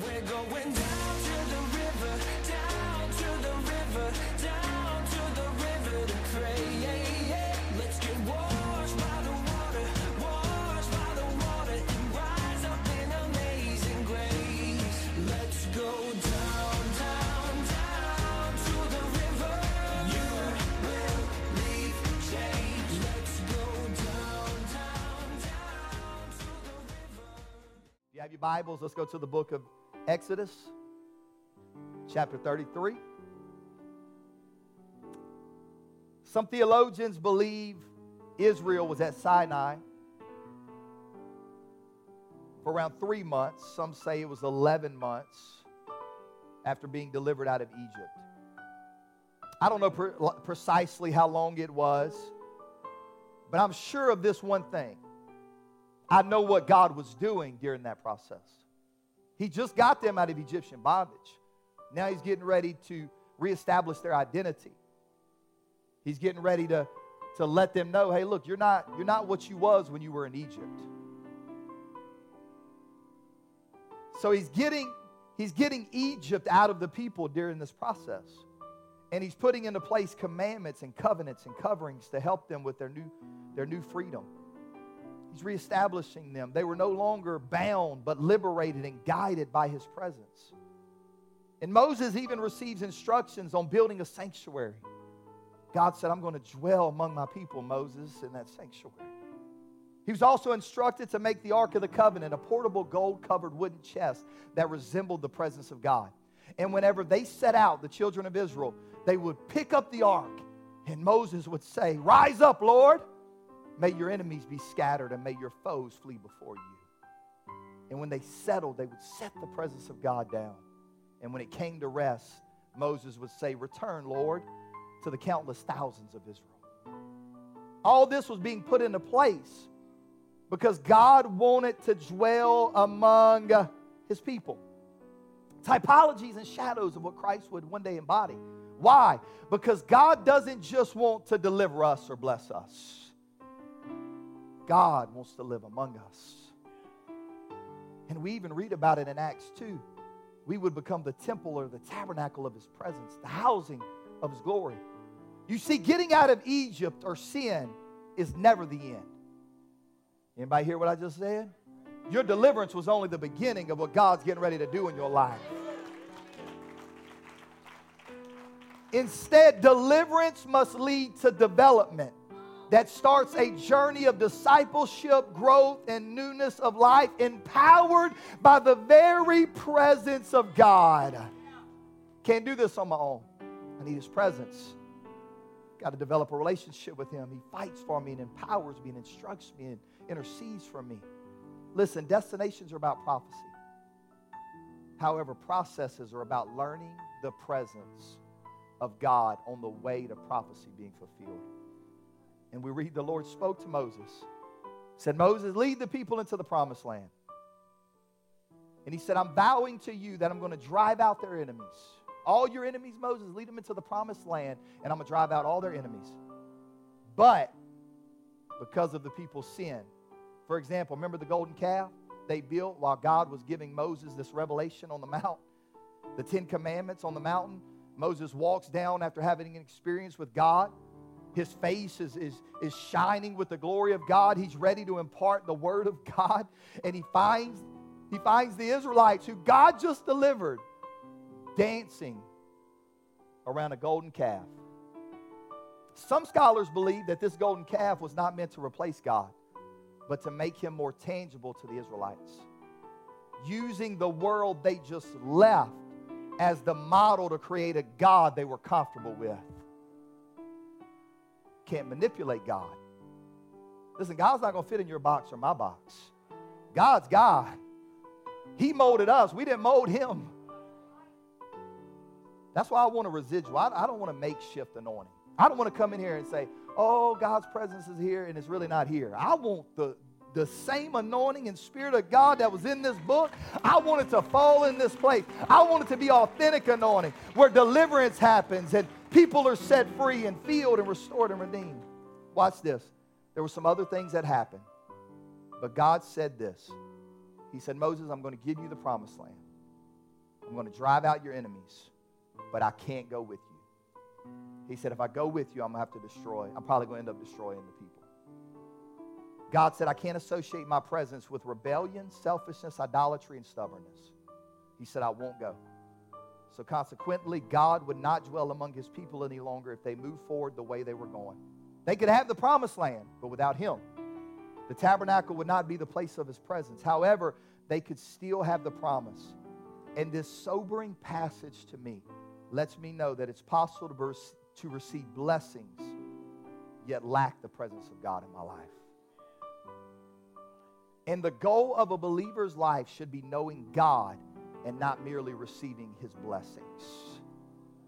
We're going down to the river, down to the river, down to the river to pray. Yeah, yeah. Let's get washed by the water, washed by the water, and rise up in amazing grace. Let's go down, down, down to the river. You will leave change. Let's go down, down, down to the river. If you have your Bibles, let's go to the book of Exodus, chapter 33. Some theologians believe Israel was at Sinai for around three months. Some say it was 11 months after being delivered out of Egypt. I don't know pre- precisely how long it was, but I'm sure of this one thing. I know what God was doing during that process. He just got them out of Egyptian bondage. Now he's getting ready to reestablish their identity. He's getting ready to, to let them know, hey, look, you're not, you're not what you was when you were in Egypt. So he's getting, he's getting Egypt out of the people during this process. And he's putting into place commandments and covenants and coverings to help them with their new, their new freedom. He's reestablishing them. They were no longer bound, but liberated and guided by his presence. And Moses even receives instructions on building a sanctuary. God said, I'm going to dwell among my people, Moses, in that sanctuary. He was also instructed to make the Ark of the Covenant a portable gold covered wooden chest that resembled the presence of God. And whenever they set out, the children of Israel, they would pick up the ark, and Moses would say, Rise up, Lord. May your enemies be scattered, and may your foes flee before you. And when they settled, they would set the presence of God down. And when it came to rest, Moses would say, Return, Lord, to the countless thousands of Israel. All this was being put into place because God wanted to dwell among his people. Typologies and shadows of what Christ would one day embody. Why? Because God doesn't just want to deliver us or bless us, God wants to live among us. And we even read about it in Acts 2. We would become the temple or the tabernacle of his presence, the housing of his glory. You see, getting out of Egypt or sin is never the end. Anybody hear what I just said? Your deliverance was only the beginning of what God's getting ready to do in your life. Instead, deliverance must lead to development that starts a journey of discipleship, growth, and newness of life, empowered by the very presence of God. Can't do this on my own. I need His presence. Got to develop a relationship with Him. He fights for me and empowers me and instructs me and intercedes for me. Listen, destinations are about prophecy. However, processes are about learning the presence of God on the way to prophecy being fulfilled. And we read the Lord spoke to Moses, said, Moses, lead the people into the promised land. And he said, I'm vowing to you that I'm going to drive out their enemies. All your enemies, Moses, lead them into the promised land, and I'm going to drive out all their enemies. But because of the people's sin, for example, remember the golden calf they built while God was giving Moses this revelation on the mount? The Ten Commandments on the mountain. Moses walks down after having an experience with God. His face is, is, is shining with the glory of God. He's ready to impart the word of God. And he finds, he finds the Israelites who God just delivered dancing around a golden calf. Some scholars believe that this golden calf was not meant to replace God, but to make him more tangible to the Israelites. Using the world they just left as the model to create a God they were comfortable with. Can't manipulate God. Listen, God's not going to fit in your box or my box. God's God. He molded us, we didn't mold him. That's why I want a residual. I, I don't want a makeshift anointing. I don't want to come in here and say, oh, God's presence is here and it's really not here. I want the, the same anointing and spirit of God that was in this book. I want it to fall in this place. I want it to be authentic anointing where deliverance happens and people are set free and filled and restored and redeemed. Watch this. There were some other things that happened, but God said this. He said, Moses, I'm going to give you the promised land. I'm going to drive out your enemies, but I can't go with you. He said, If I go with you, I'm going to have to destroy. I'm probably going to end up destroying the people. God said, I can't associate my presence with rebellion, selfishness, idolatry, and stubbornness. He said, I won't go. So consequently, God would not dwell among his people any longer if they moved forward the way they were going. They could have the promised land, but without him. The tabernacle would not be the place of his presence. However, they could still have the promise. And this sobering passage to me lets me know that it's possible to, to receive blessings, yet lack the presence of God in my life. And the goal of a believer's life should be knowing God and not merely receiving his blessings.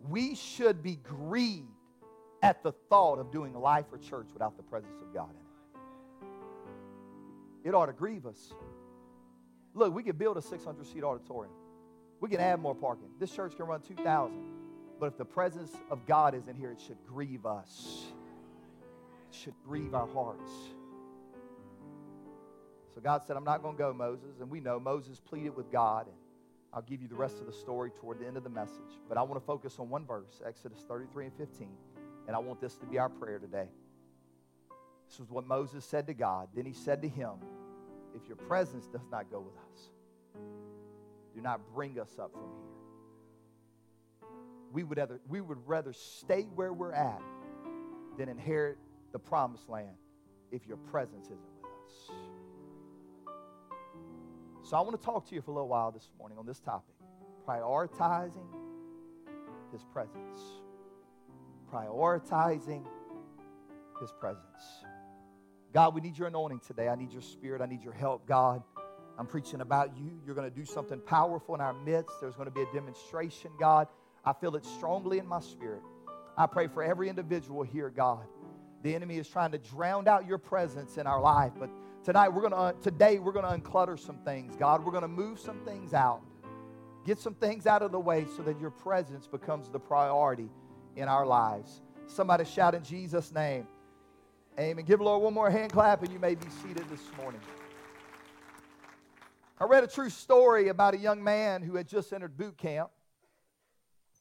We should be grieved at the thought of doing life or church without the presence of God in it. It ought to grieve us. Look, we could build a 600 seat auditorium. We can add more parking. This church can run 2,000. But if the presence of God isn't here, it should grieve us. It should grieve our hearts. So God said, I'm not going to go, Moses. And we know Moses pleaded with God. And I'll give you the rest of the story toward the end of the message. But I want to focus on one verse, Exodus 33 and 15. And I want this to be our prayer today. This was what Moses said to God. Then he said to him, If your presence does not go with us, do not bring us up from here. We would rather, we would rather stay where we're at than inherit the promised land if your presence isn't with us. So I want to talk to you for a little while this morning on this topic prioritizing his presence. Prioritizing his presence. God, we need your anointing today. I need your spirit. I need your help, God. I'm preaching about you. You're going to do something powerful in our midst. There's going to be a demonstration, God. I feel it strongly in my spirit. I pray for every individual here, God. The enemy is trying to drown out your presence in our life, but tonight we're uh, today we're to unclutter some things. God, we're to move some things out. Get some things out of the way so that your presence becomes the priority in our lives. Somebody shout in Jesus name. Amen. Give the Lord one more hand clap and you may be seated this morning. I read a true story about a young man who had just entered boot camp.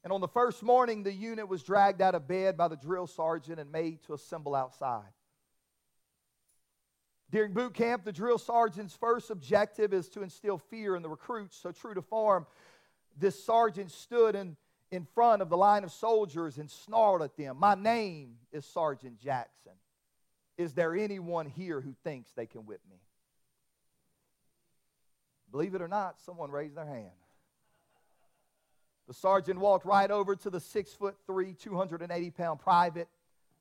And on the first morning, the unit was dragged out of bed by the drill sergeant and made to assemble outside. During boot camp, the drill sergeant's first objective is to instill fear in the recruits. So, true to form, this sergeant stood in, in front of the line of soldiers and snarled at them My name is Sergeant Jackson. Is there anyone here who thinks they can whip me? Believe it or not, someone raised their hand. The sergeant walked right over to the six foot three, 280 pound private,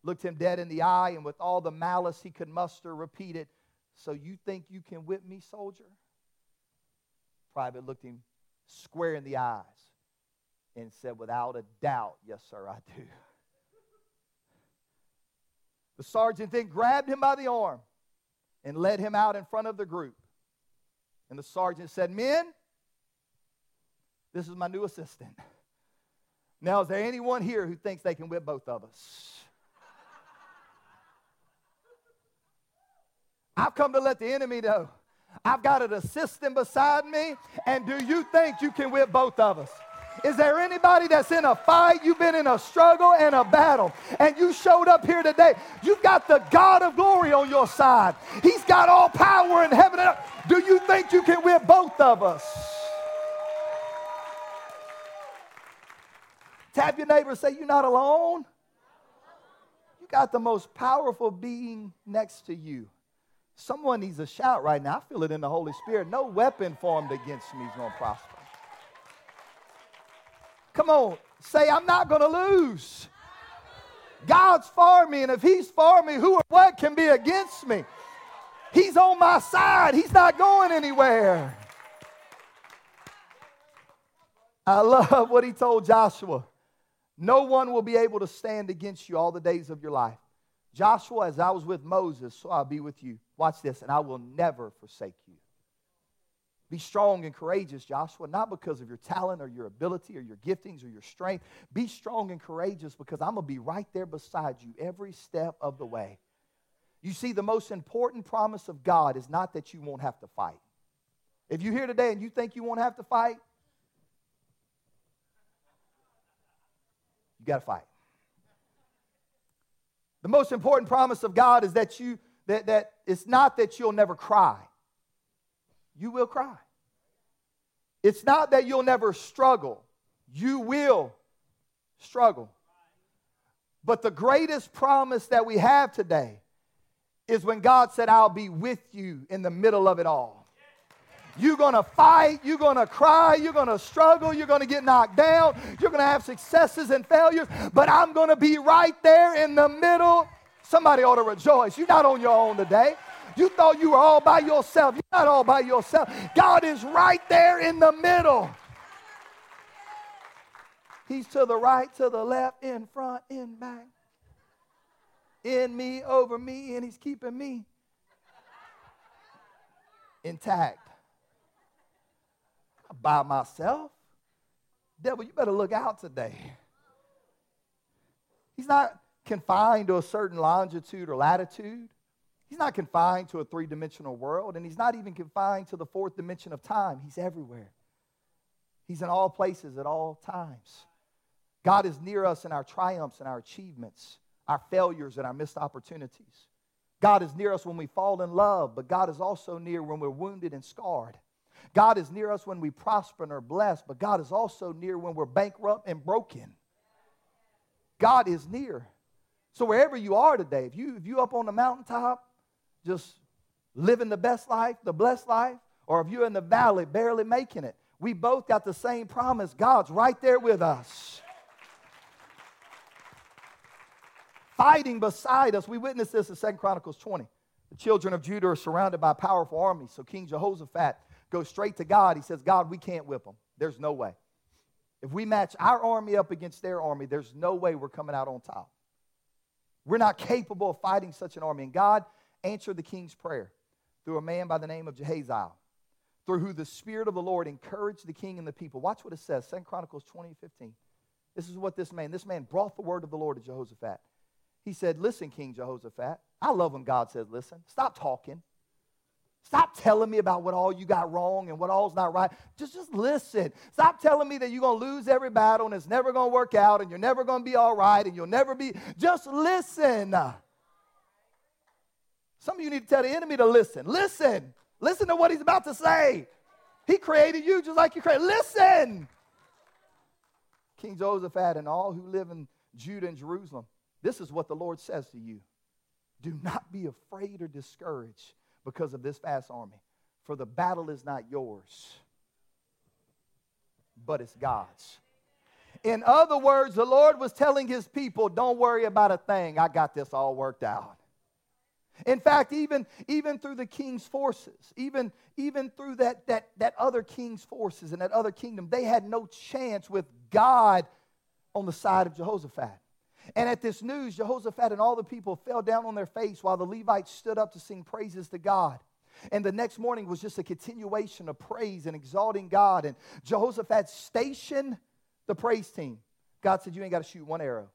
looked him dead in the eye, and with all the malice he could muster, repeated, So you think you can whip me, soldier? Private looked him square in the eyes and said, Without a doubt, yes, sir, I do. The sergeant then grabbed him by the arm and led him out in front of the group. And the sergeant said, Men, this is my new assistant. Now, is there anyone here who thinks they can whip both of us? I've come to let the enemy know I've got an assistant beside me, and do you think you can whip both of us? Is there anybody that's in a fight? You've been in a struggle and a battle, and you showed up here today. You've got the God of glory on your side. He's got all power in heaven and earth. Do you think you can whip both of us? Tap your neighbor say, You're not alone. You got the most powerful being next to you. Someone needs a shout right now. I feel it in the Holy Spirit. No weapon formed against me is going to prosper. Come on, say, I'm not going to lose. God's for me, and if He's for me, who or what can be against me? He's on my side, He's not going anywhere. I love what He told Joshua. No one will be able to stand against you all the days of your life. Joshua, as I was with Moses, so I'll be with you. Watch this, and I will never forsake you. Be strong and courageous, Joshua, not because of your talent or your ability or your giftings or your strength. Be strong and courageous because I'm going to be right there beside you every step of the way. You see, the most important promise of God is not that you won't have to fight. If you're here today and you think you won't have to fight, You got to fight. The most important promise of God is that you that, that it's not that you'll never cry. You will cry. It's not that you'll never struggle. You will struggle. But the greatest promise that we have today is when God said, I'll be with you in the middle of it all. You're going to fight, you're going to cry, you're going to struggle, you're going to get knocked down, you're going to have successes and failures, but I'm going to be right there in the middle. Somebody ought to rejoice. You're not on your own today. You thought you were all by yourself. You're not all by yourself. God is right there in the middle. He's to the right, to the left, in front, in back, in me, over me, and He's keeping me intact. By myself. Devil, you better look out today. He's not confined to a certain longitude or latitude. He's not confined to a three dimensional world, and he's not even confined to the fourth dimension of time. He's everywhere. He's in all places at all times. God is near us in our triumphs and our achievements, our failures and our missed opportunities. God is near us when we fall in love, but God is also near when we're wounded and scarred. God is near us when we prosper and are blessed, but God is also near when we're bankrupt and broken. God is near. So wherever you are today, if you if you up on the mountaintop, just living the best life, the blessed life, or if you're in the valley barely making it, we both got the same promise. God's right there with us. Fighting beside us. We witnessed this in Second Chronicles 20. The children of Judah are surrounded by powerful army. So King Jehoshaphat goes straight to God. He says, God, we can't whip them. There's no way. If we match our army up against their army, there's no way we're coming out on top. We're not capable of fighting such an army. And God answered the king's prayer through a man by the name of Jahaziel, through who the Spirit of the Lord encouraged the king and the people. Watch what it says, 2 Chronicles 20, 15. This is what this man, this man brought the word of the Lord to Jehoshaphat. He said, Listen, King Jehoshaphat. I love when God says, Listen, stop talking. Stop telling me about what all you got wrong and what all's not right. Just, just listen. Stop telling me that you're going to lose every battle and it's never going to work out and you're never going to be all right and you'll never be. Just listen. Some of you need to tell the enemy to listen. Listen. Listen to what he's about to say. He created you just like you created. Listen. King Jehoshaphat and all who live in Judah and Jerusalem, this is what the Lord says to you. Do not be afraid or discouraged because of this vast army. For the battle is not yours, but it's God's. In other words, the Lord was telling his people, don't worry about a thing. I got this all worked out. In fact, even, even through the king's forces, even, even through that, that, that other king's forces and that other kingdom, they had no chance with God on the side of Jehoshaphat. And at this news, Jehoshaphat and all the people fell down on their face while the Levites stood up to sing praises to God. And the next morning was just a continuation of praise and exalting God. And Jehoshaphat stationed the praise team. God said, You ain't got to shoot one arrow,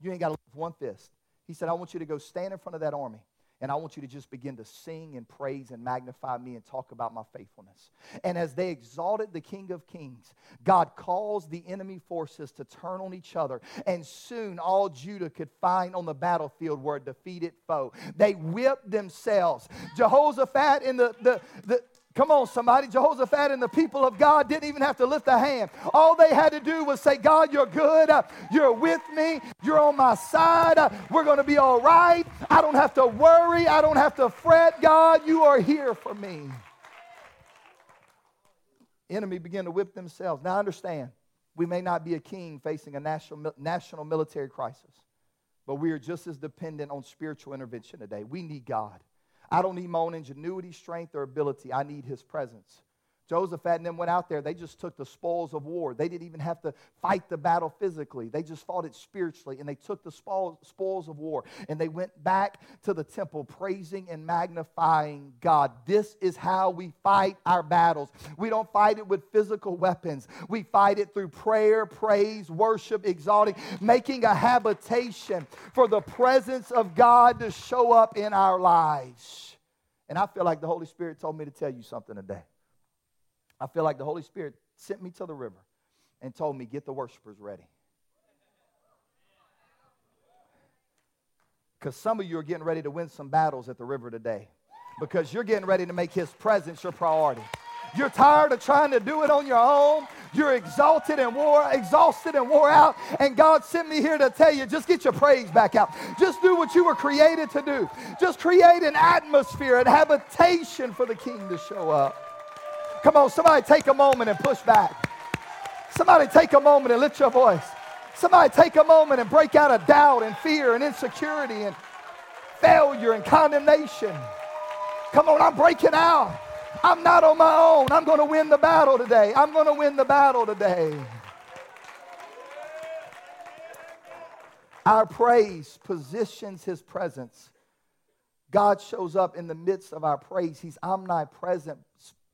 you ain't got to lift one fist. He said, I want you to go stand in front of that army. And I want you to just begin to sing and praise and magnify me and talk about my faithfulness. And as they exalted the King of Kings, God caused the enemy forces to turn on each other. And soon all Judah could find on the battlefield were a defeated foe. They whipped themselves. Jehoshaphat in the, the, the Come on, somebody. Jehoshaphat and the people of God didn't even have to lift a hand. All they had to do was say, God, you're good. Uh, you're with me. You're on my side. Uh, we're going to be all right. I don't have to worry. I don't have to fret. God, you are here for me. Enemy began to whip themselves. Now, understand, we may not be a king facing a national, national military crisis, but we are just as dependent on spiritual intervention today. We need God. I don't need my own ingenuity, strength, or ability. I need his presence. Joseph and them went out there. They just took the spoils of war. They didn't even have to fight the battle physically. They just fought it spiritually. And they took the spoils of war and they went back to the temple praising and magnifying God. This is how we fight our battles. We don't fight it with physical weapons, we fight it through prayer, praise, worship, exalting, making a habitation for the presence of God to show up in our lives. And I feel like the Holy Spirit told me to tell you something today. I feel like the Holy Spirit sent me to the river and told me, get the worshipers ready. Because some of you are getting ready to win some battles at the river today because you're getting ready to make his presence your priority. You're tired of trying to do it on your own. You're exalted and wore, exhausted and wore out. And God sent me here to tell you, just get your praise back out. Just do what you were created to do. Just create an atmosphere, an habitation for the King to show up. Come on, somebody take a moment and push back. Somebody take a moment and lift your voice. Somebody take a moment and break out of doubt and fear and insecurity and failure and condemnation. Come on, I'm breaking out. I'm not on my own. I'm going to win the battle today. I'm going to win the battle today. Our praise positions his presence. God shows up in the midst of our praise. He's omnipresent,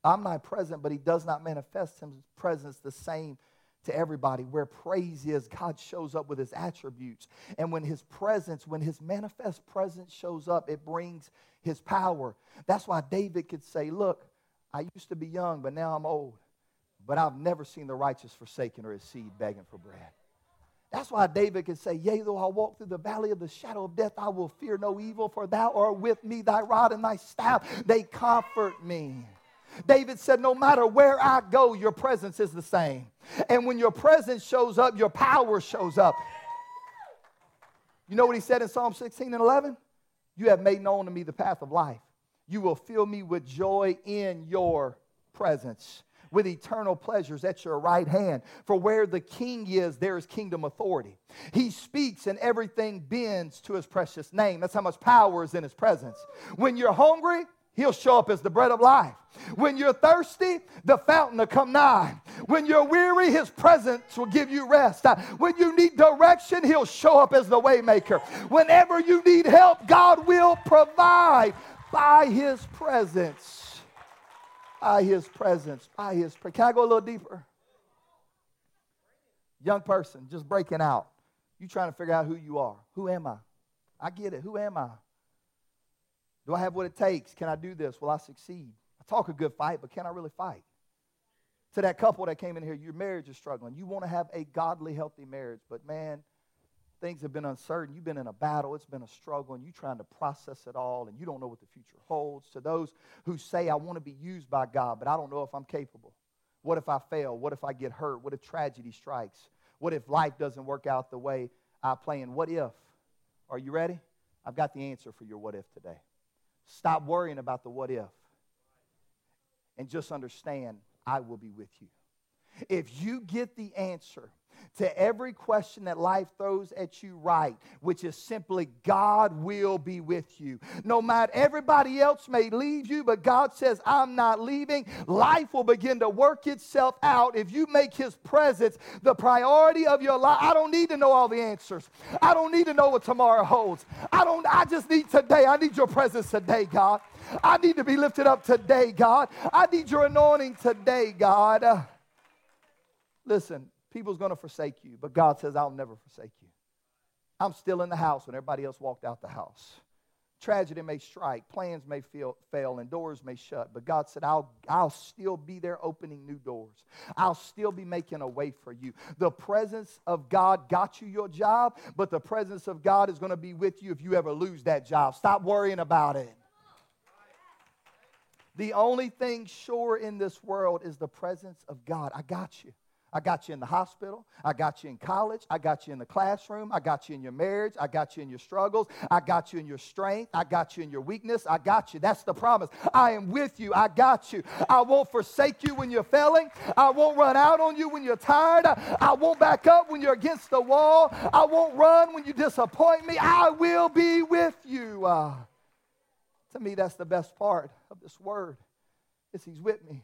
omnipresent, but he does not manifest his presence the same to everybody. Where praise is, God shows up with his attributes. And when his presence, when his manifest presence shows up, it brings his power. That's why David could say, Look, I used to be young, but now I'm old. But I've never seen the righteous forsaken or his seed begging for bread. That's why David could say, Yea, though I walk through the valley of the shadow of death, I will fear no evil, for thou art with me, thy rod and thy staff, they comfort me. David said, No matter where I go, your presence is the same. And when your presence shows up, your power shows up. You know what he said in Psalm 16 and 11? You have made known to me the path of life. You will fill me with joy in your presence, with eternal pleasures at your right hand. For where the king is, there is kingdom authority. He speaks and everything bends to his precious name. That's how much power is in his presence. When you're hungry, He'll show up as the bread of life. When you're thirsty, the fountain will come nigh. When you're weary, his presence will give you rest. When you need direction, he'll show up as the waymaker. Whenever you need help, God will provide by his presence. By his presence. By his presence. Can I go a little deeper? Young person, just breaking out. You trying to figure out who you are. Who am I? I get it. Who am I? Do I have what it takes? Can I do this? Will I succeed? I talk a good fight, but can I really fight? To that couple that came in here, your marriage is struggling. You want to have a godly, healthy marriage, but man, things have been uncertain. You've been in a battle, it's been a struggle, and you're trying to process it all, and you don't know what the future holds. To those who say, I want to be used by God, but I don't know if I'm capable. What if I fail? What if I get hurt? What if tragedy strikes? What if life doesn't work out the way I plan? What if? Are you ready? I've got the answer for your what if today. Stop worrying about the what if and just understand I will be with you. If you get the answer to every question that life throws at you right, which is simply God will be with you. No matter everybody else may leave you, but God says, I'm not leaving. Life will begin to work itself out if you make His presence the priority of your life. I don't need to know all the answers. I don't need to know what tomorrow holds. I don't, I just need today. I need your presence today, God. I need to be lifted up today, God. I need your anointing today, God. Uh, listen, people's going to forsake you, but God says, I'll never forsake you. I'm still in the house when everybody else walked out the house. Tragedy may strike, plans may feel, fail, and doors may shut, but God said, I'll, I'll still be there opening new doors. I'll still be making a way for you. The presence of God got you your job, but the presence of God is going to be with you if you ever lose that job. Stop worrying about it. The only thing sure in this world is the presence of God. I got you. I got you in the hospital. I got you in college. I got you in the classroom. I got you in your marriage. I got you in your struggles. I got you in your strength. I got you in your weakness. I got you. That's the promise. I am with you. I got you. I won't forsake you when you're failing. I won't run out on you when you're tired. I won't back up when you're against the wall. I won't run when you disappoint me. I will be with you. Uh, to me, that's the best part of this word is he's with me.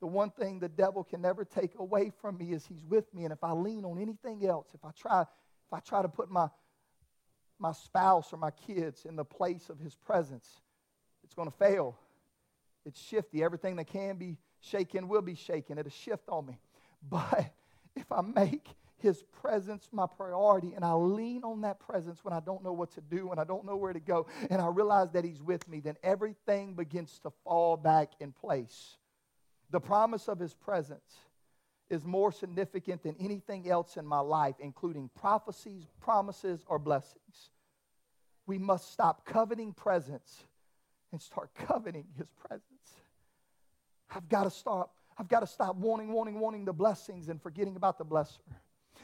The one thing the devil can never take away from me is he's with me. And if I lean on anything else, if I try, if I try to put my, my spouse or my kids in the place of his presence, it's going to fail. It's shifty. Everything that can be shaken will be shaken. It'll shift on me. But if I make his presence my priority and I lean on that presence when I don't know what to do and I don't know where to go and I realize that he's with me, then everything begins to fall back in place. The promise of his presence is more significant than anything else in my life, including prophecies, promises, or blessings. we must stop coveting presence and start coveting his presence. I've got to stop. I've got to stop wanting, wanting, wanting the blessings and forgetting about the blesser.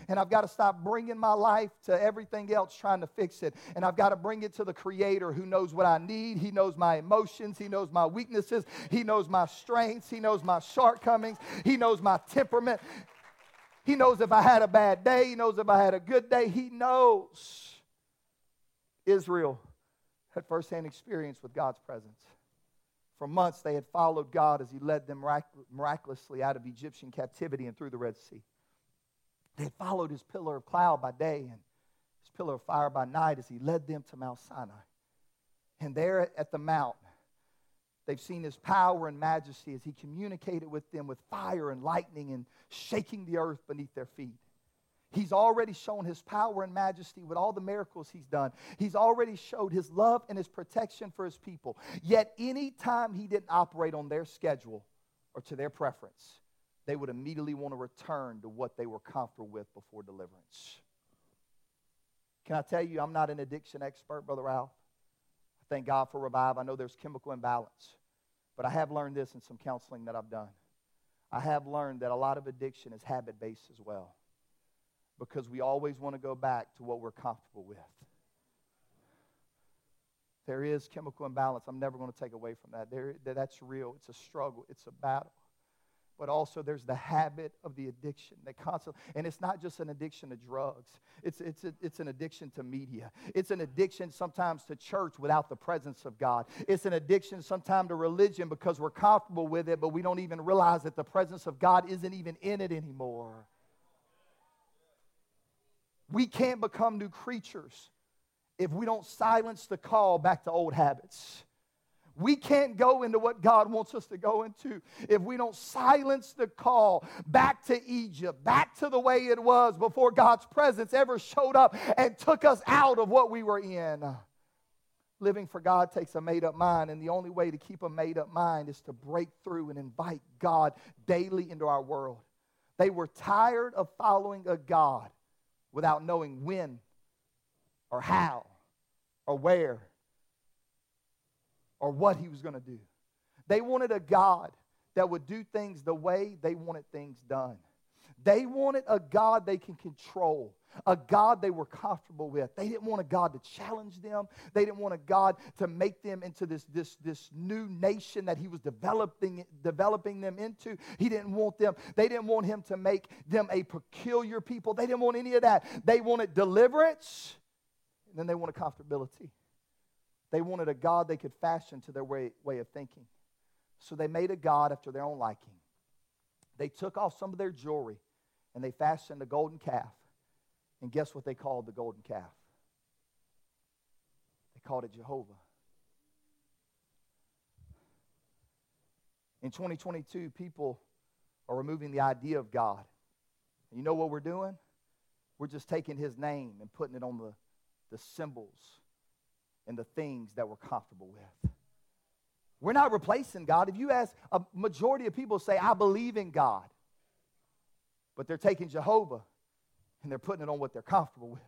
And I've got to stop bringing my life to everything else trying to fix it. And I've got to bring it to the Creator who knows what I need. He knows my emotions. He knows my weaknesses. He knows my strengths. He knows my shortcomings. He knows my temperament. He knows if I had a bad day. He knows if I had a good day. He knows. Israel had firsthand experience with God's presence. For months, they had followed God as He led them miraculously out of Egyptian captivity and through the Red Sea. They followed His pillar of cloud by day and His pillar of fire by night as He led them to Mount Sinai. And there at the mount, they've seen His power and majesty as He communicated with them with fire and lightning and shaking the earth beneath their feet. He's already shown his power and majesty with all the miracles he's done. He's already showed his love and his protection for his people. Yet, anytime he didn't operate on their schedule or to their preference, they would immediately want to return to what they were comfortable with before deliverance. Can I tell you, I'm not an addiction expert, Brother Ralph. I thank God for revive. I know there's chemical imbalance, but I have learned this in some counseling that I've done. I have learned that a lot of addiction is habit based as well because we always want to go back to what we're comfortable with. There is chemical imbalance. I'm never going to take away from that. There, that's real. It's a struggle, it's a battle. But also, there's the habit of the addiction that constantly, and it's not just an addiction to drugs. It's, it's, a, it's an addiction to media. It's an addiction sometimes to church without the presence of God. It's an addiction sometimes to religion because we're comfortable with it, but we don't even realize that the presence of God isn't even in it anymore. We can't become new creatures if we don't silence the call back to old habits. We can't go into what God wants us to go into if we don't silence the call back to Egypt, back to the way it was before God's presence ever showed up and took us out of what we were in. Living for God takes a made up mind, and the only way to keep a made up mind is to break through and invite God daily into our world. They were tired of following a God without knowing when or how or where or what he was going to do. They wanted a God that would do things the way they wanted things done. They wanted a God they can control, a God they were comfortable with. They didn't want a God to challenge them. They didn't want a God to make them into this, this, this new nation that He was developing, developing them into. He didn't want them, they didn't want Him to make them a peculiar people. They didn't want any of that. They wanted deliverance, and then they wanted comfortability. They wanted a God they could fashion to their way, way of thinking. So they made a God after their own liking. They took off some of their jewelry and they fashioned a golden calf. And guess what they called the golden calf? They called it Jehovah. In 2022, people are removing the idea of God. And you know what we're doing? We're just taking his name and putting it on the, the symbols and the things that we're comfortable with. We're not replacing God. If you ask a majority of people say, I believe in God, but they're taking Jehovah and they're putting it on what they're comfortable with.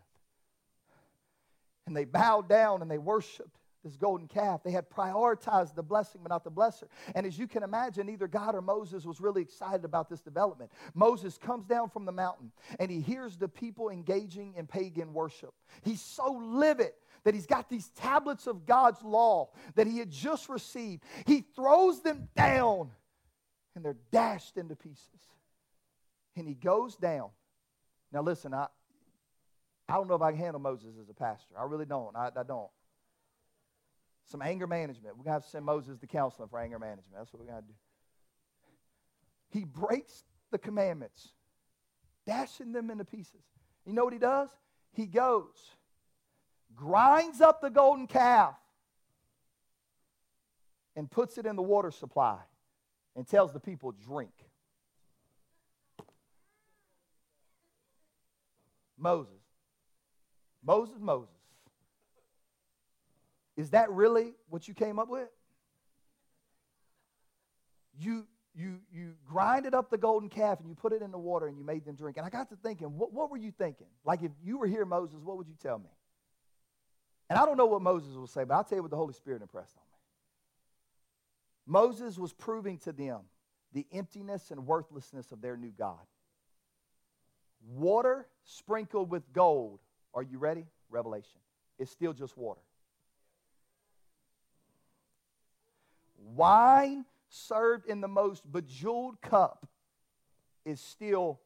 And they bowed down and they worshiped this golden calf. They had prioritized the blessing, but not the blesser. And as you can imagine, either God or Moses was really excited about this development. Moses comes down from the mountain and he hears the people engaging in pagan worship. He's so livid that he's got these tablets of God's law that he had just received. He throws them down and they're dashed into pieces. And he goes down. Now, listen, I, I don't know if I can handle Moses as a pastor. I really don't. I, I don't. Some anger management. We're going to have to send Moses to counseling for anger management. That's what we're going to do. He breaks the commandments, dashing them into pieces. You know what he does? He goes grinds up the golden calf, and puts it in the water supply and tells the people, drink. Moses. Moses, Moses. Is that really what you came up with? You, you, you grinded up the golden calf and you put it in the water and you made them drink. And I got to thinking, what, what were you thinking? Like if you were here, Moses, what would you tell me? And I don't know what Moses will say, but I'll tell you what the Holy Spirit impressed on me. Moses was proving to them the emptiness and worthlessness of their new God. Water sprinkled with gold. Are you ready? Revelation. It's still just water. Wine served in the most bejeweled cup is still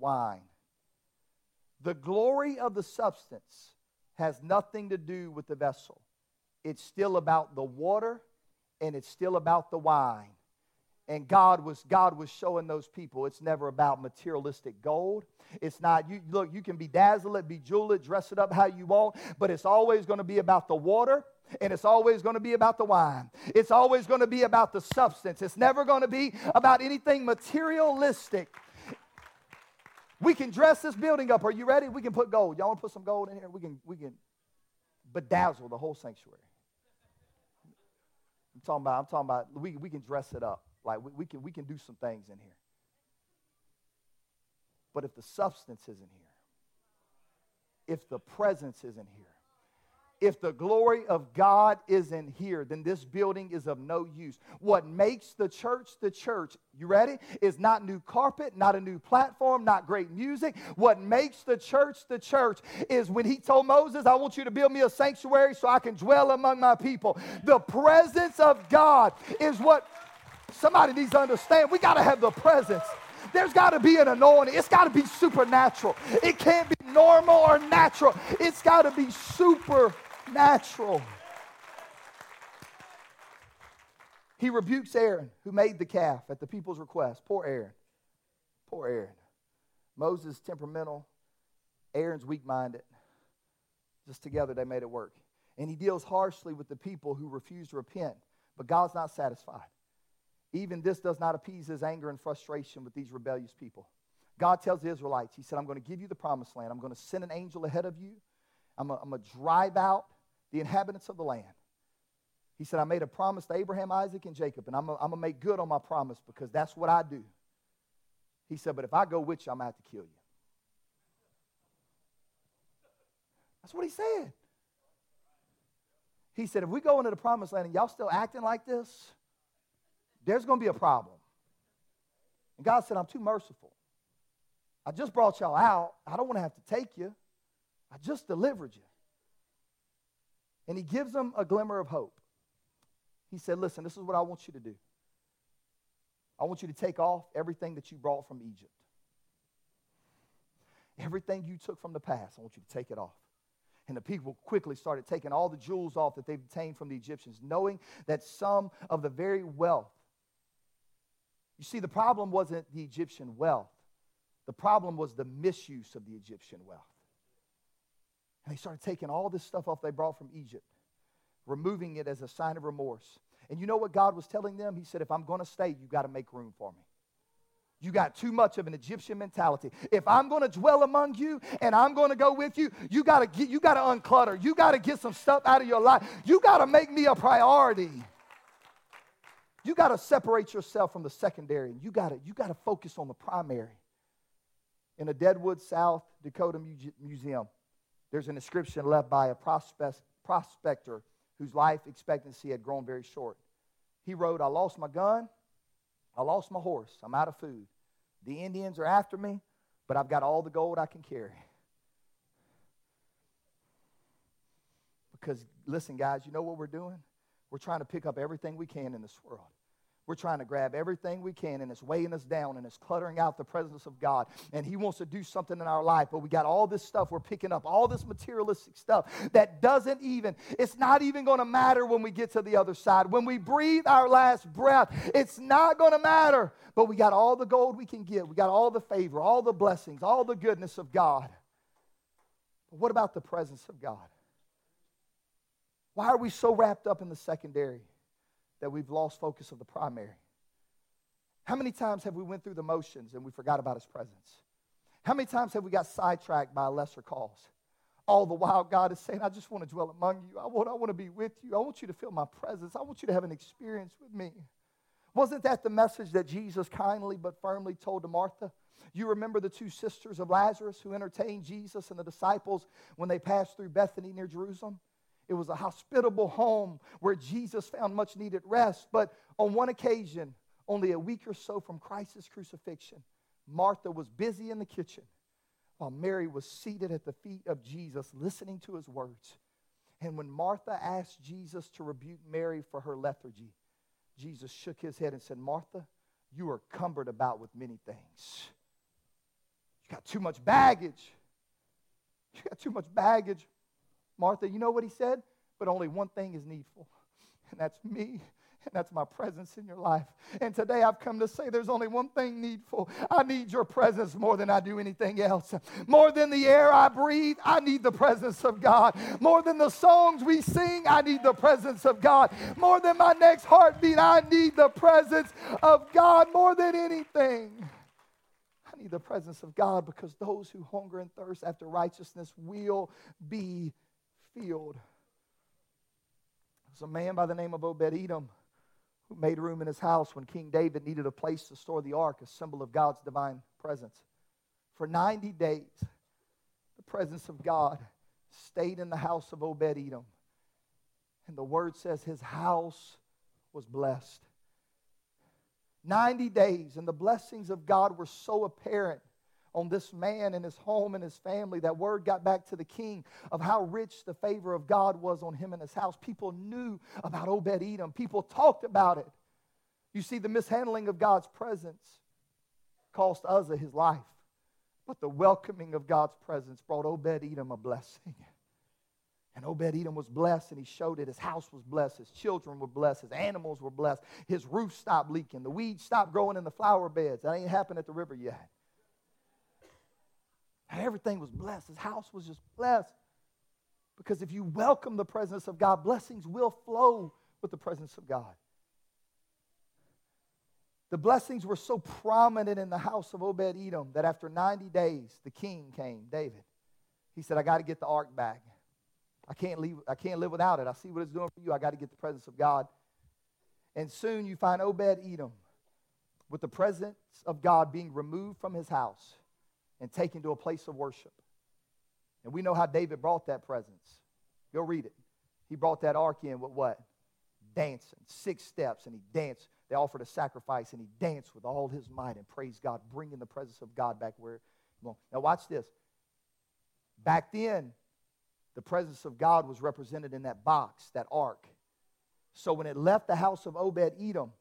wine. The glory of the substance has nothing to do with the vessel. It's still about the water and it's still about the wine. And God was God was showing those people it's never about materialistic gold. It's not you look, you can be dazzle it, be jewel it, dress it up how you want, but it's always going to be about the water and it's always going to be about the wine. It's always going to be about the substance. It's never going to be about anything materialistic. We can dress this building up. Are you ready? We can put gold. Y'all want to put some gold in here? We can, we can bedazzle the whole sanctuary. I'm talking about, I'm talking about we, we can dress it up. Like we, we, can, we can do some things in here. But if the substance isn't here, if the presence isn't here, if the glory of God isn't here, then this building is of no use. What makes the church the church, you ready? Is not new carpet, not a new platform, not great music. What makes the church the church is when he told Moses, I want you to build me a sanctuary so I can dwell among my people. The presence of God is what somebody needs to understand. We got to have the presence. There's got to be an anointing. It's got to be supernatural. It can't be normal or natural. It's got to be supernatural natural. He rebukes Aaron, who made the calf at the people's request. Poor Aaron. Poor Aaron. Moses temperamental, Aaron's weak minded. Just together they made it work. And he deals harshly with the people who refuse to repent, but God's not satisfied. Even this does not appease his anger and frustration with these rebellious people. God tells the Israelites, He said, I'm going to give you the promised land. I'm going to send an angel ahead of you. I'm going to drive out the inhabitants of the land. He said, I made a promise to Abraham, Isaac, and Jacob, and I'm going to make good on my promise because that's what I do. He said, But if I go with you, I'm going to have to kill you. That's what he said. He said, If we go into the promised land and y'all still acting like this, there's going to be a problem. And God said, I'm too merciful. I just brought y'all out. I don't want to have to take you. I just delivered you. And he gives them a glimmer of hope. He said, Listen, this is what I want you to do. I want you to take off everything that you brought from Egypt. Everything you took from the past, I want you to take it off. And the people quickly started taking all the jewels off that they've obtained from the Egyptians, knowing that some of the very wealth. You see, the problem wasn't the Egyptian wealth, the problem was the misuse of the Egyptian wealth. And they started taking all this stuff off they brought from Egypt, removing it as a sign of remorse. And you know what God was telling them? He said, If I'm going to stay, you got to make room for me. You got too much of an Egyptian mentality. If I'm going to dwell among you and I'm going to go with you, you got to get you got to unclutter. You got to get some stuff out of your life. You got to make me a priority. You got to separate yourself from the secondary. and You got to you got to focus on the primary. In a Deadwood, South Dakota museum, there's an inscription left by a prospector whose life expectancy had grown very short. He wrote, I lost my gun, I lost my horse, I'm out of food. The Indians are after me, but I've got all the gold I can carry. Because, listen, guys, you know what we're doing? We're trying to pick up everything we can in this world. We're trying to grab everything we can, and it's weighing us down and it's cluttering out the presence of God. And He wants to do something in our life, but we got all this stuff we're picking up, all this materialistic stuff that doesn't even, it's not even going to matter when we get to the other side. When we breathe our last breath, it's not going to matter. But we got all the gold we can get, we got all the favor, all the blessings, all the goodness of God. But what about the presence of God? Why are we so wrapped up in the secondary? That we've lost focus of the primary. How many times have we went through the motions and we forgot about his presence? How many times have we got sidetracked by a lesser cause? All the while, God is saying, I just want to dwell among you. I want, I want to be with you. I want you to feel my presence. I want you to have an experience with me. Wasn't that the message that Jesus kindly but firmly told to Martha? You remember the two sisters of Lazarus who entertained Jesus and the disciples when they passed through Bethany near Jerusalem? It was a hospitable home where Jesus found much needed rest. But on one occasion, only a week or so from Christ's crucifixion, Martha was busy in the kitchen while Mary was seated at the feet of Jesus listening to his words. And when Martha asked Jesus to rebuke Mary for her lethargy, Jesus shook his head and said, Martha, you are cumbered about with many things. You got too much baggage. You got too much baggage. Martha, you know what he said? But only one thing is needful, and that's me and that's my presence in your life. And today I've come to say there's only one thing needful. I need your presence more than I do anything else. More than the air I breathe, I need the presence of God. More than the songs we sing, I need the presence of God. More than my next heartbeat, I need the presence of God more than anything. I need the presence of God because those who hunger and thirst after righteousness will be filled. There's a man by the name of Obed Edom who made room in his house when King David needed a place to store the ark, a symbol of God's divine presence. For 90 days, the presence of God stayed in the house of Obed Edom. And the word says his house was blessed. 90 days, and the blessings of God were so apparent on this man and his home and his family. That word got back to the king of how rich the favor of God was on him and his house. People knew about Obed Edom, people talked about it. You see, the mishandling of God's presence cost Uzzah his life, but the welcoming of God's presence brought Obed Edom a blessing. And Obed Edom was blessed, and he showed it. His house was blessed. His children were blessed. His animals were blessed. His roof stopped leaking. The weeds stopped growing in the flower beds. That ain't happened at the river yet. Everything was blessed. His house was just blessed. Because if you welcome the presence of God, blessings will flow with the presence of God. The blessings were so prominent in the house of Obed Edom that after 90 days, the king came, David. He said, I got to get the ark back. I can't, leave, I can't live without it. I see what it's doing for you. I got to get the presence of God. And soon you find Obed Edom with the presence of God being removed from his house and taken to a place of worship. And we know how David brought that presence. Go read it. He brought that ark in with what? Dancing, six steps, and he danced. They offered a sacrifice, and he danced with all his might and praised God, bringing the presence of God back where. Now, watch this. Back then, the presence of God was represented in that box, that ark. So when it left the house of Obed Edom,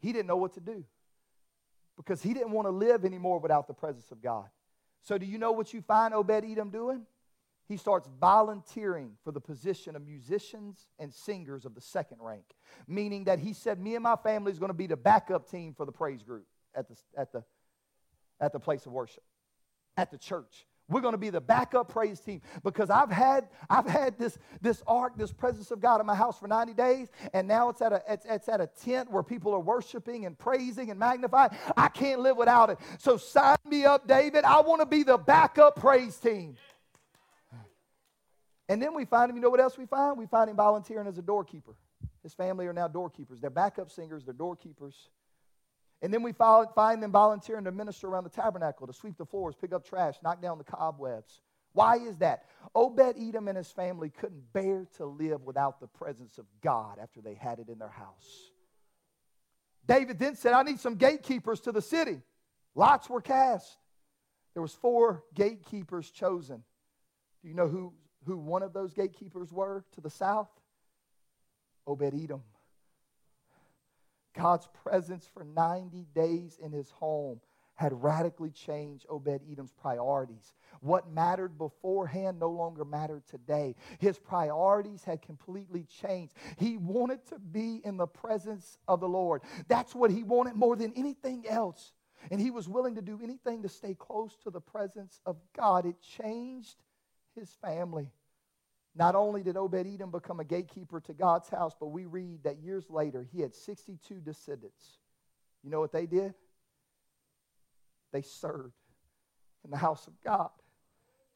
he didn't know what to do because he didn't want to live anymore without the presence of God. So, do you know what you find Obed Edom doing? He starts volunteering for the position of musicians and singers of the second rank, meaning that he said, Me and my family is going to be the backup team for the praise group at the, at the, at the place of worship, at the church. We're going to be the backup praise team because I've had I've had this this ark, this presence of God in my house for 90 days, and now it's at a it's, it's at a tent where people are worshiping and praising and magnifying. I can't live without it. So sign me up, David. I want to be the backup praise team. And then we find him. You know what else we find? We find him volunteering as a doorkeeper. His family are now doorkeepers. They're backup singers. They're doorkeepers. And then we find them volunteering to minister around the tabernacle, to sweep the floors, pick up trash, knock down the cobwebs. Why is that? Obed Edom and his family couldn't bear to live without the presence of God after they had it in their house. David then said, I need some gatekeepers to the city. Lots were cast. There was four gatekeepers chosen. Do you know who, who one of those gatekeepers were to the south? Obed Edom. God's presence for 90 days in his home had radically changed Obed Edom's priorities. What mattered beforehand no longer mattered today. His priorities had completely changed. He wanted to be in the presence of the Lord. That's what he wanted more than anything else. And he was willing to do anything to stay close to the presence of God. It changed his family. Not only did Obed Edom become a gatekeeper to God's house, but we read that years later he had 62 descendants. You know what they did? They served in the house of God.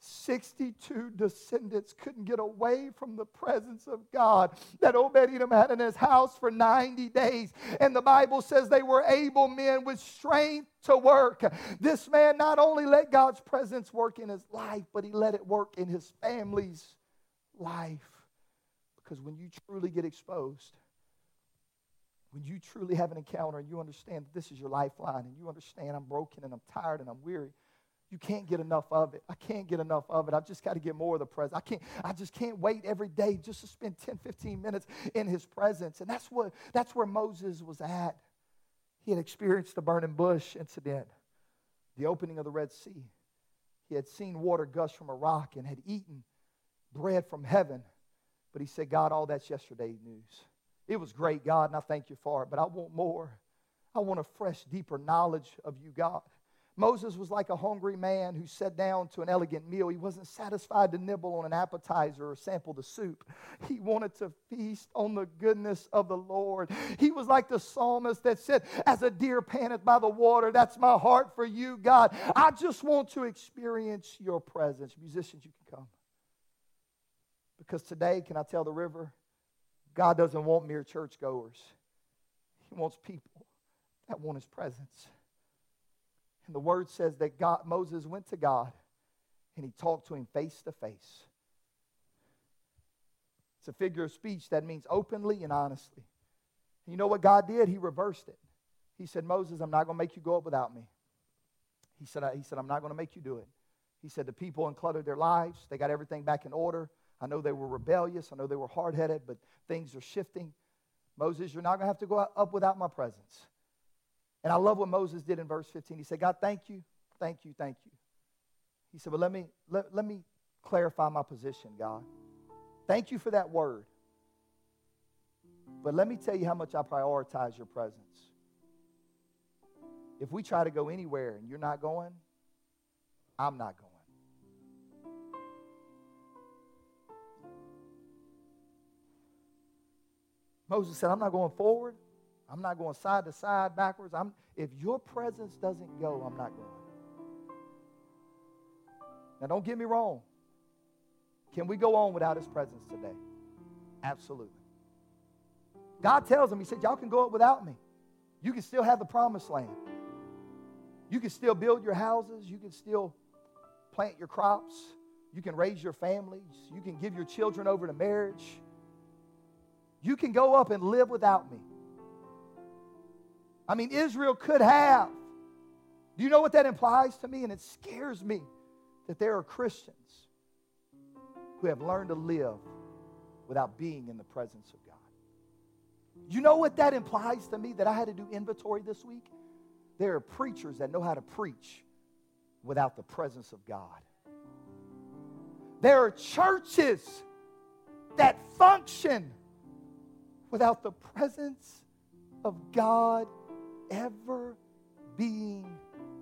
62 descendants couldn't get away from the presence of God that Obed Edom had in his house for 90 days. And the Bible says they were able men with strength to work. This man not only let God's presence work in his life, but he let it work in his family's life. Because when you truly get exposed, when you truly have an encounter and you understand that this is your lifeline and you understand I'm broken and I'm tired and I'm weary, you can't get enough of it. I can't get enough of it. I've just got to get more of the presence. I can't, I just can't wait every day just to spend 10, 15 minutes in his presence. And that's what that's where Moses was at. He had experienced the burning bush incident, the opening of the Red Sea. He had seen water gush from a rock and had eaten bread from heaven. But he said, God, all that's yesterday news. It was great, God, and I thank you for it, but I want more. I want a fresh, deeper knowledge of you, God. Moses was like a hungry man who sat down to an elegant meal. He wasn't satisfied to nibble on an appetizer or sample the soup. He wanted to feast on the goodness of the Lord. He was like the psalmist that said, As a deer panteth by the water, that's my heart for you, God. I just want to experience your presence. Musicians, you can come. Because today, can I tell the river? God doesn't want mere churchgoers, He wants people that want His presence. And the word says that God, Moses went to God and he talked to him face to face. It's a figure of speech that means openly and honestly. You know what God did? He reversed it. He said, Moses, I'm not going to make you go up without me. He said, he said, I'm not going to make you do it. He said, the people uncluttered their lives. They got everything back in order. I know they were rebellious. I know they were hard headed, but things are shifting. Moses, you're not going to have to go up without my presence. And I love what Moses did in verse 15. He said, God, thank you, thank you, thank you. He said, But let me, let, let me clarify my position, God. Thank you for that word. But let me tell you how much I prioritize your presence. If we try to go anywhere and you're not going, I'm not going. Moses said, I'm not going forward. I'm not going side to side, backwards. I'm, if your presence doesn't go, I'm not going. Now, don't get me wrong. Can we go on without his presence today? Absolutely. God tells him, He said, Y'all can go up without me. You can still have the promised land. You can still build your houses. You can still plant your crops. You can raise your families. You can give your children over to marriage. You can go up and live without me. I mean, Israel could have. Do you know what that implies to me? And it scares me that there are Christians who have learned to live without being in the presence of God. You know what that implies to me that I had to do inventory this week? There are preachers that know how to preach without the presence of God. There are churches that function without the presence of God ever being present.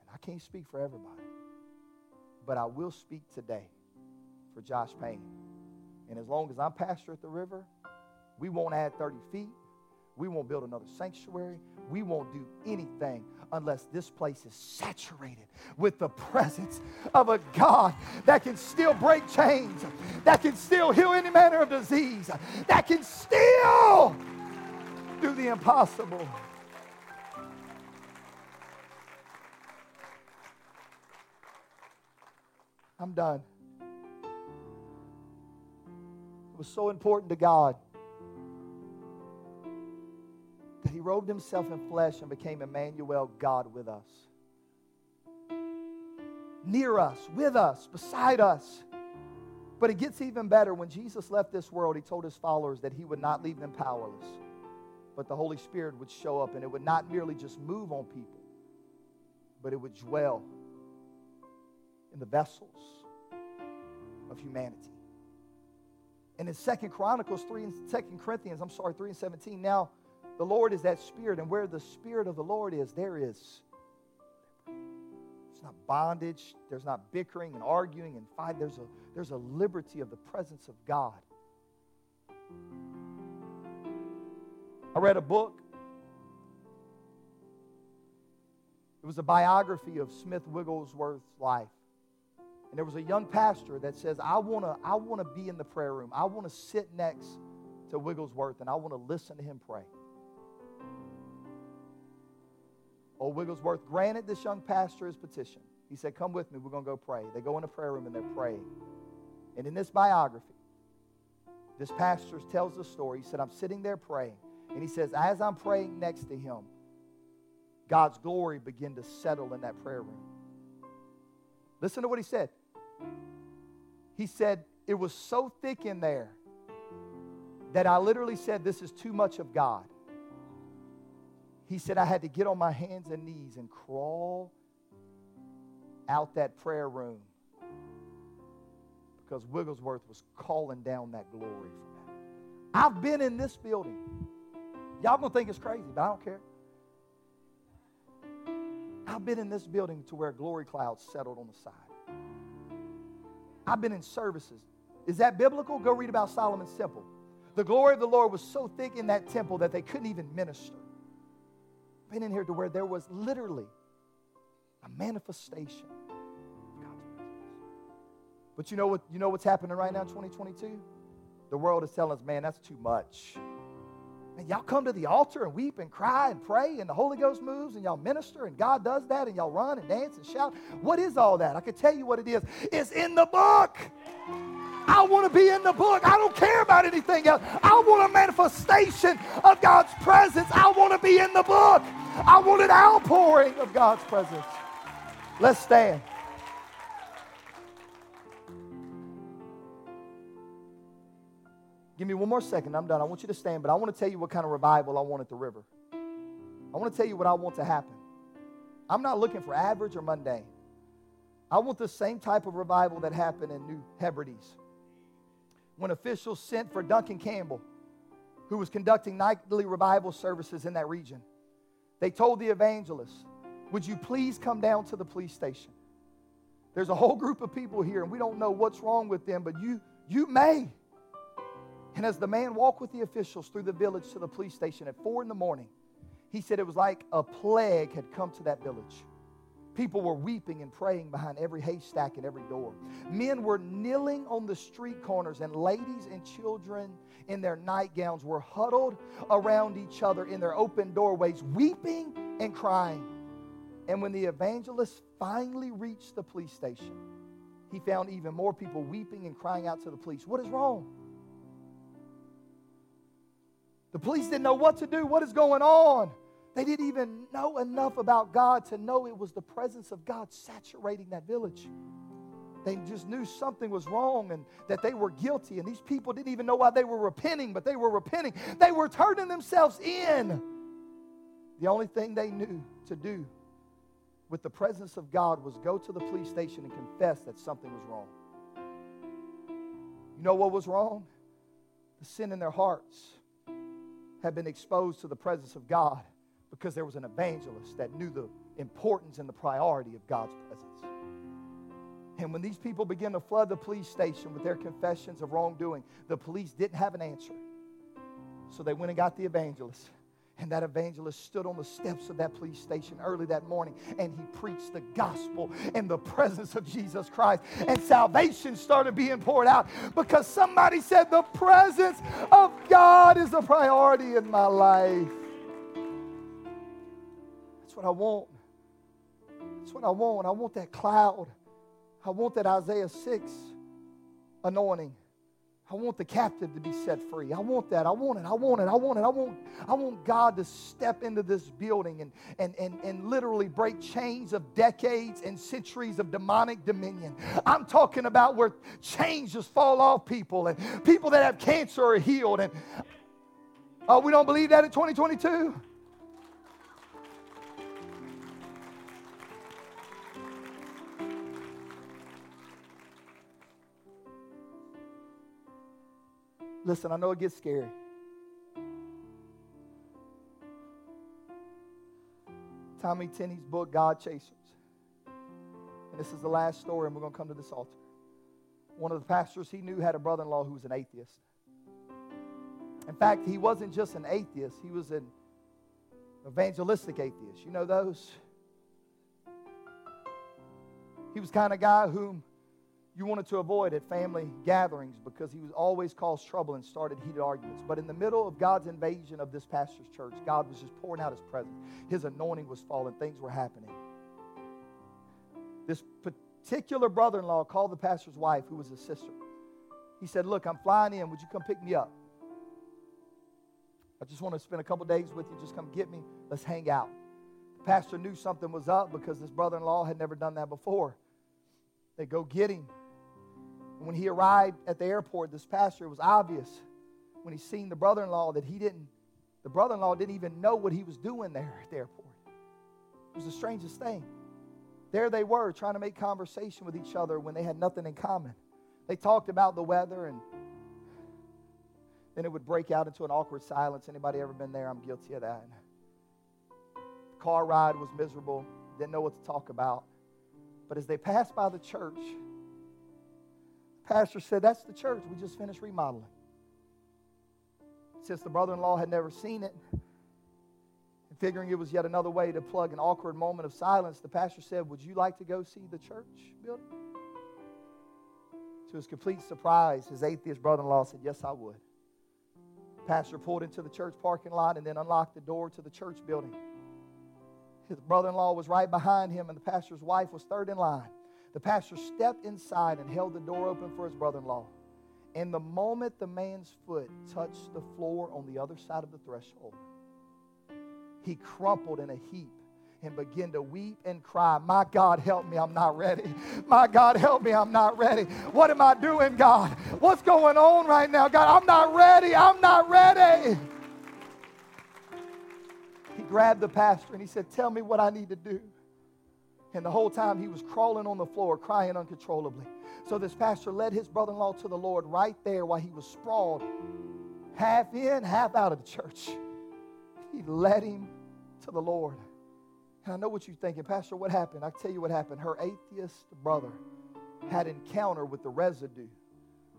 And I can't speak for everybody, but I will speak today for Josh Payne. And as long as I'm pastor at the river, we won't add 30 feet. We won't build another sanctuary. We won't do anything unless this place is saturated with the presence of a God that can still break chains, that can still heal any manner of disease, that can still do the impossible. I'm done. It was so important to God He robed Himself in flesh and became Emmanuel, God with us. Near us, with us, beside us. But it gets even better. When Jesus left this world, He told His followers that He would not leave them powerless but the Holy Spirit would show up and it would not merely just move on people, but it would dwell in the vessels of humanity. And in Second Chronicles 3 and 2 Corinthians, I'm sorry, 3 and 17, now the Lord is that Spirit, and where the Spirit of the Lord is, there is. It's not bondage, there's not bickering and arguing and fight. There's a, there's a liberty of the presence of God. I read a book. It was a biography of Smith Wigglesworth's life. And there was a young pastor that says, I want to I wanna be in the prayer room. I want to sit next to Wigglesworth and I want to listen to him pray. Old Wigglesworth granted this young pastor his petition. He said, Come with me, we're going to go pray. They go in the prayer room and they're praying. And in this biography, This pastor tells the story. He said, I'm sitting there praying. And he says, as I'm praying next to him, God's glory began to settle in that prayer room. Listen to what he said. He said, It was so thick in there that I literally said, This is too much of God. He said, I had to get on my hands and knees and crawl out that prayer room because Wigglesworth was calling down that glory from heaven. I've been in this building. Y'all gonna think it's crazy, but I don't care. I've been in this building to where glory clouds settled on the side. I've been in services. Is that biblical? Go read about Solomon's temple. The glory of the Lord was so thick in that temple that they couldn't even minister. Been in here to where there was literally a manifestation But you know what? You know what's happening right now, 2022? The world is telling us, man, that's too much. And y'all come to the altar and weep and cry and pray, and the Holy Ghost moves, and y'all minister, and God does that, and y'all run and dance and shout. What is all that? I can tell you what it is. It's in the book. I want to be in the book. I don't care about anything else. I want a manifestation of God's presence. I want to be in the book. I want an outpouring of God's presence. Let's stand. Give me one more second. I'm done. I want you to stand, but I want to tell you what kind of revival I want at the river. I want to tell you what I want to happen. I'm not looking for average or mundane. I want the same type of revival that happened in New Hebrides when officials sent for Duncan Campbell, who was conducting nightly revival services in that region. They told the evangelist, Would you please come down to the police station? There's a whole group of people here, and we don't know what's wrong with them, but you, you may. And as the man walked with the officials through the village to the police station at four in the morning, he said it was like a plague had come to that village. People were weeping and praying behind every haystack and every door. Men were kneeling on the street corners, and ladies and children in their nightgowns were huddled around each other in their open doorways, weeping and crying. And when the evangelist finally reached the police station, he found even more people weeping and crying out to the police. What is wrong? The police didn't know what to do. What is going on? They didn't even know enough about God to know it was the presence of God saturating that village. They just knew something was wrong and that they were guilty. And these people didn't even know why they were repenting, but they were repenting. They were turning themselves in. The only thing they knew to do with the presence of God was go to the police station and confess that something was wrong. You know what was wrong? The sin in their hearts had been exposed to the presence of God because there was an evangelist that knew the importance and the priority of God's presence. And when these people began to flood the police station with their confessions of wrongdoing, the police didn't have an answer. So they went and got the evangelist. And that evangelist stood on the steps of that police station early that morning and he preached the gospel in the presence of Jesus Christ. And salvation started being poured out because somebody said, The presence of God is a priority in my life. That's what I want. That's what I want. I want that cloud. I want that Isaiah 6 anointing. I want the captive to be set free. I want that. I want it. I want it. I want it. I want, I want God to step into this building and, and, and, and literally break chains of decades and centuries of demonic dominion. I'm talking about where chains just fall off people and people that have cancer are healed. And oh, we don't believe that in 2022? Listen, I know it gets scary. Tommy Tenney's book, God Chasers. And this is the last story, and we're going to come to this altar. One of the pastors he knew had a brother in law who was an atheist. In fact, he wasn't just an atheist, he was an evangelistic atheist. You know those? He was kind of guy whom you wanted to avoid at family gatherings because he was always caused trouble and started heated arguments. But in the middle of God's invasion of this pastor's church, God was just pouring out his presence. His anointing was falling, things were happening. This particular brother in law called the pastor's wife, who was his sister. He said, Look, I'm flying in. Would you come pick me up? I just want to spend a couple days with you. Just come get me. Let's hang out. The pastor knew something was up because this brother in law had never done that before. They go get him. And when he arrived at the airport, this pastor, it was obvious when he seen the brother in law that he didn't, the brother in law didn't even know what he was doing there at the airport. It was the strangest thing. There they were trying to make conversation with each other when they had nothing in common. They talked about the weather and then it would break out into an awkward silence. Anybody ever been there? I'm guilty of that. The car ride was miserable. Didn't know what to talk about. But as they passed by the church, pastor said, That's the church. We just finished remodeling. Since the brother in law had never seen it, and figuring it was yet another way to plug an awkward moment of silence, the pastor said, Would you like to go see the church building? To his complete surprise, his atheist brother in law said, Yes, I would. The Pastor pulled into the church parking lot and then unlocked the door to the church building. His brother in law was right behind him, and the pastor's wife was third in line. The pastor stepped inside and held the door open for his brother in law. And the moment the man's foot touched the floor on the other side of the threshold, he crumpled in a heap and began to weep and cry. My God, help me, I'm not ready. My God, help me, I'm not ready. What am I doing, God? What's going on right now, God? I'm not ready, I'm not ready. He grabbed the pastor and he said, Tell me what I need to do. And the whole time he was crawling on the floor, crying uncontrollably. So this pastor led his brother in law to the Lord right there while he was sprawled, half in, half out of the church. He led him to the Lord. And I know what you're thinking, Pastor, what happened? I tell you what happened. Her atheist brother had encounter with the residue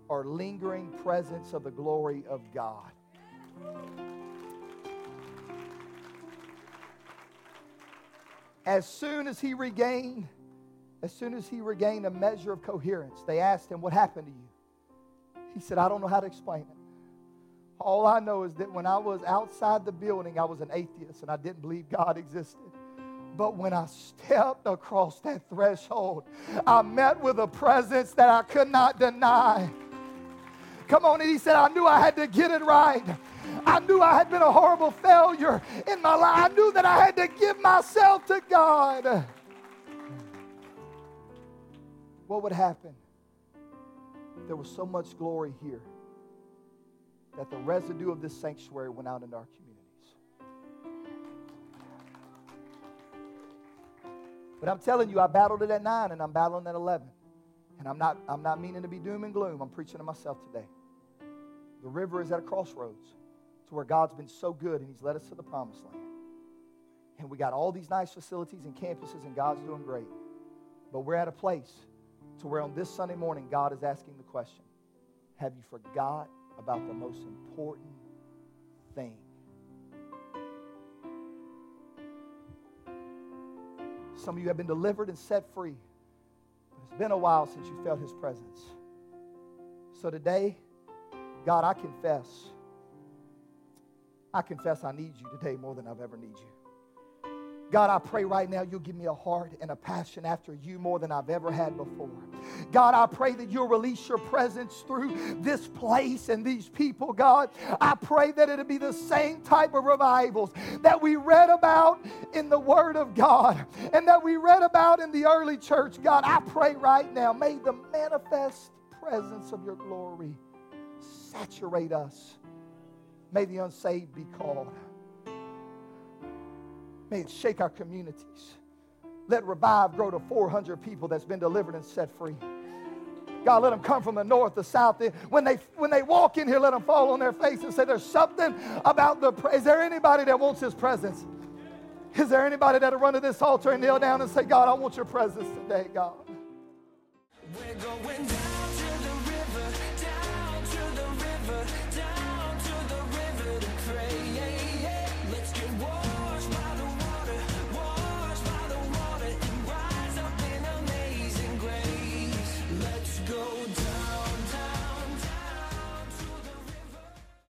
or lingering presence of the glory of God. As soon as he regained, as soon as he regained a measure of coherence, they asked him, What happened to you? He said, I don't know how to explain it. All I know is that when I was outside the building, I was an atheist and I didn't believe God existed. But when I stepped across that threshold, I met with a presence that I could not deny. Come on, and he said, I knew I had to get it right. I knew I had been a horrible failure in my life. I knew that I had to give myself to God. What would happen? There was so much glory here that the residue of this sanctuary went out into our communities. But I'm telling you, I battled it at nine and I'm battling at 11. And I'm not, I'm not meaning to be doom and gloom. I'm preaching to myself today. The river is at a crossroads to where God's been so good and He's led us to the promised land. And we got all these nice facilities and campuses, and God's doing great. But we're at a place to where on this Sunday morning, God is asking the question Have you forgot about the most important thing? Some of you have been delivered and set free, but it's been a while since you felt His presence. So today, God, I confess. I confess I need you today more than I've ever need you. God, I pray right now you'll give me a heart and a passion after you more than I've ever had before. God, I pray that you'll release your presence through this place and these people, God. I pray that it'll be the same type of revivals that we read about in the Word of God and that we read about in the early church. God, I pray right now, may the manifest presence of your glory saturate us. May the unsaved be called. May it shake our communities. Let Revive grow to 400 people that's been delivered and set free. God, let them come from the north, the south. When they, when they walk in here, let them fall on their face and say, There's something about the. Is there anybody that wants His presence? Is there anybody that'll run to this altar and kneel down and say, God, I want your presence today, God?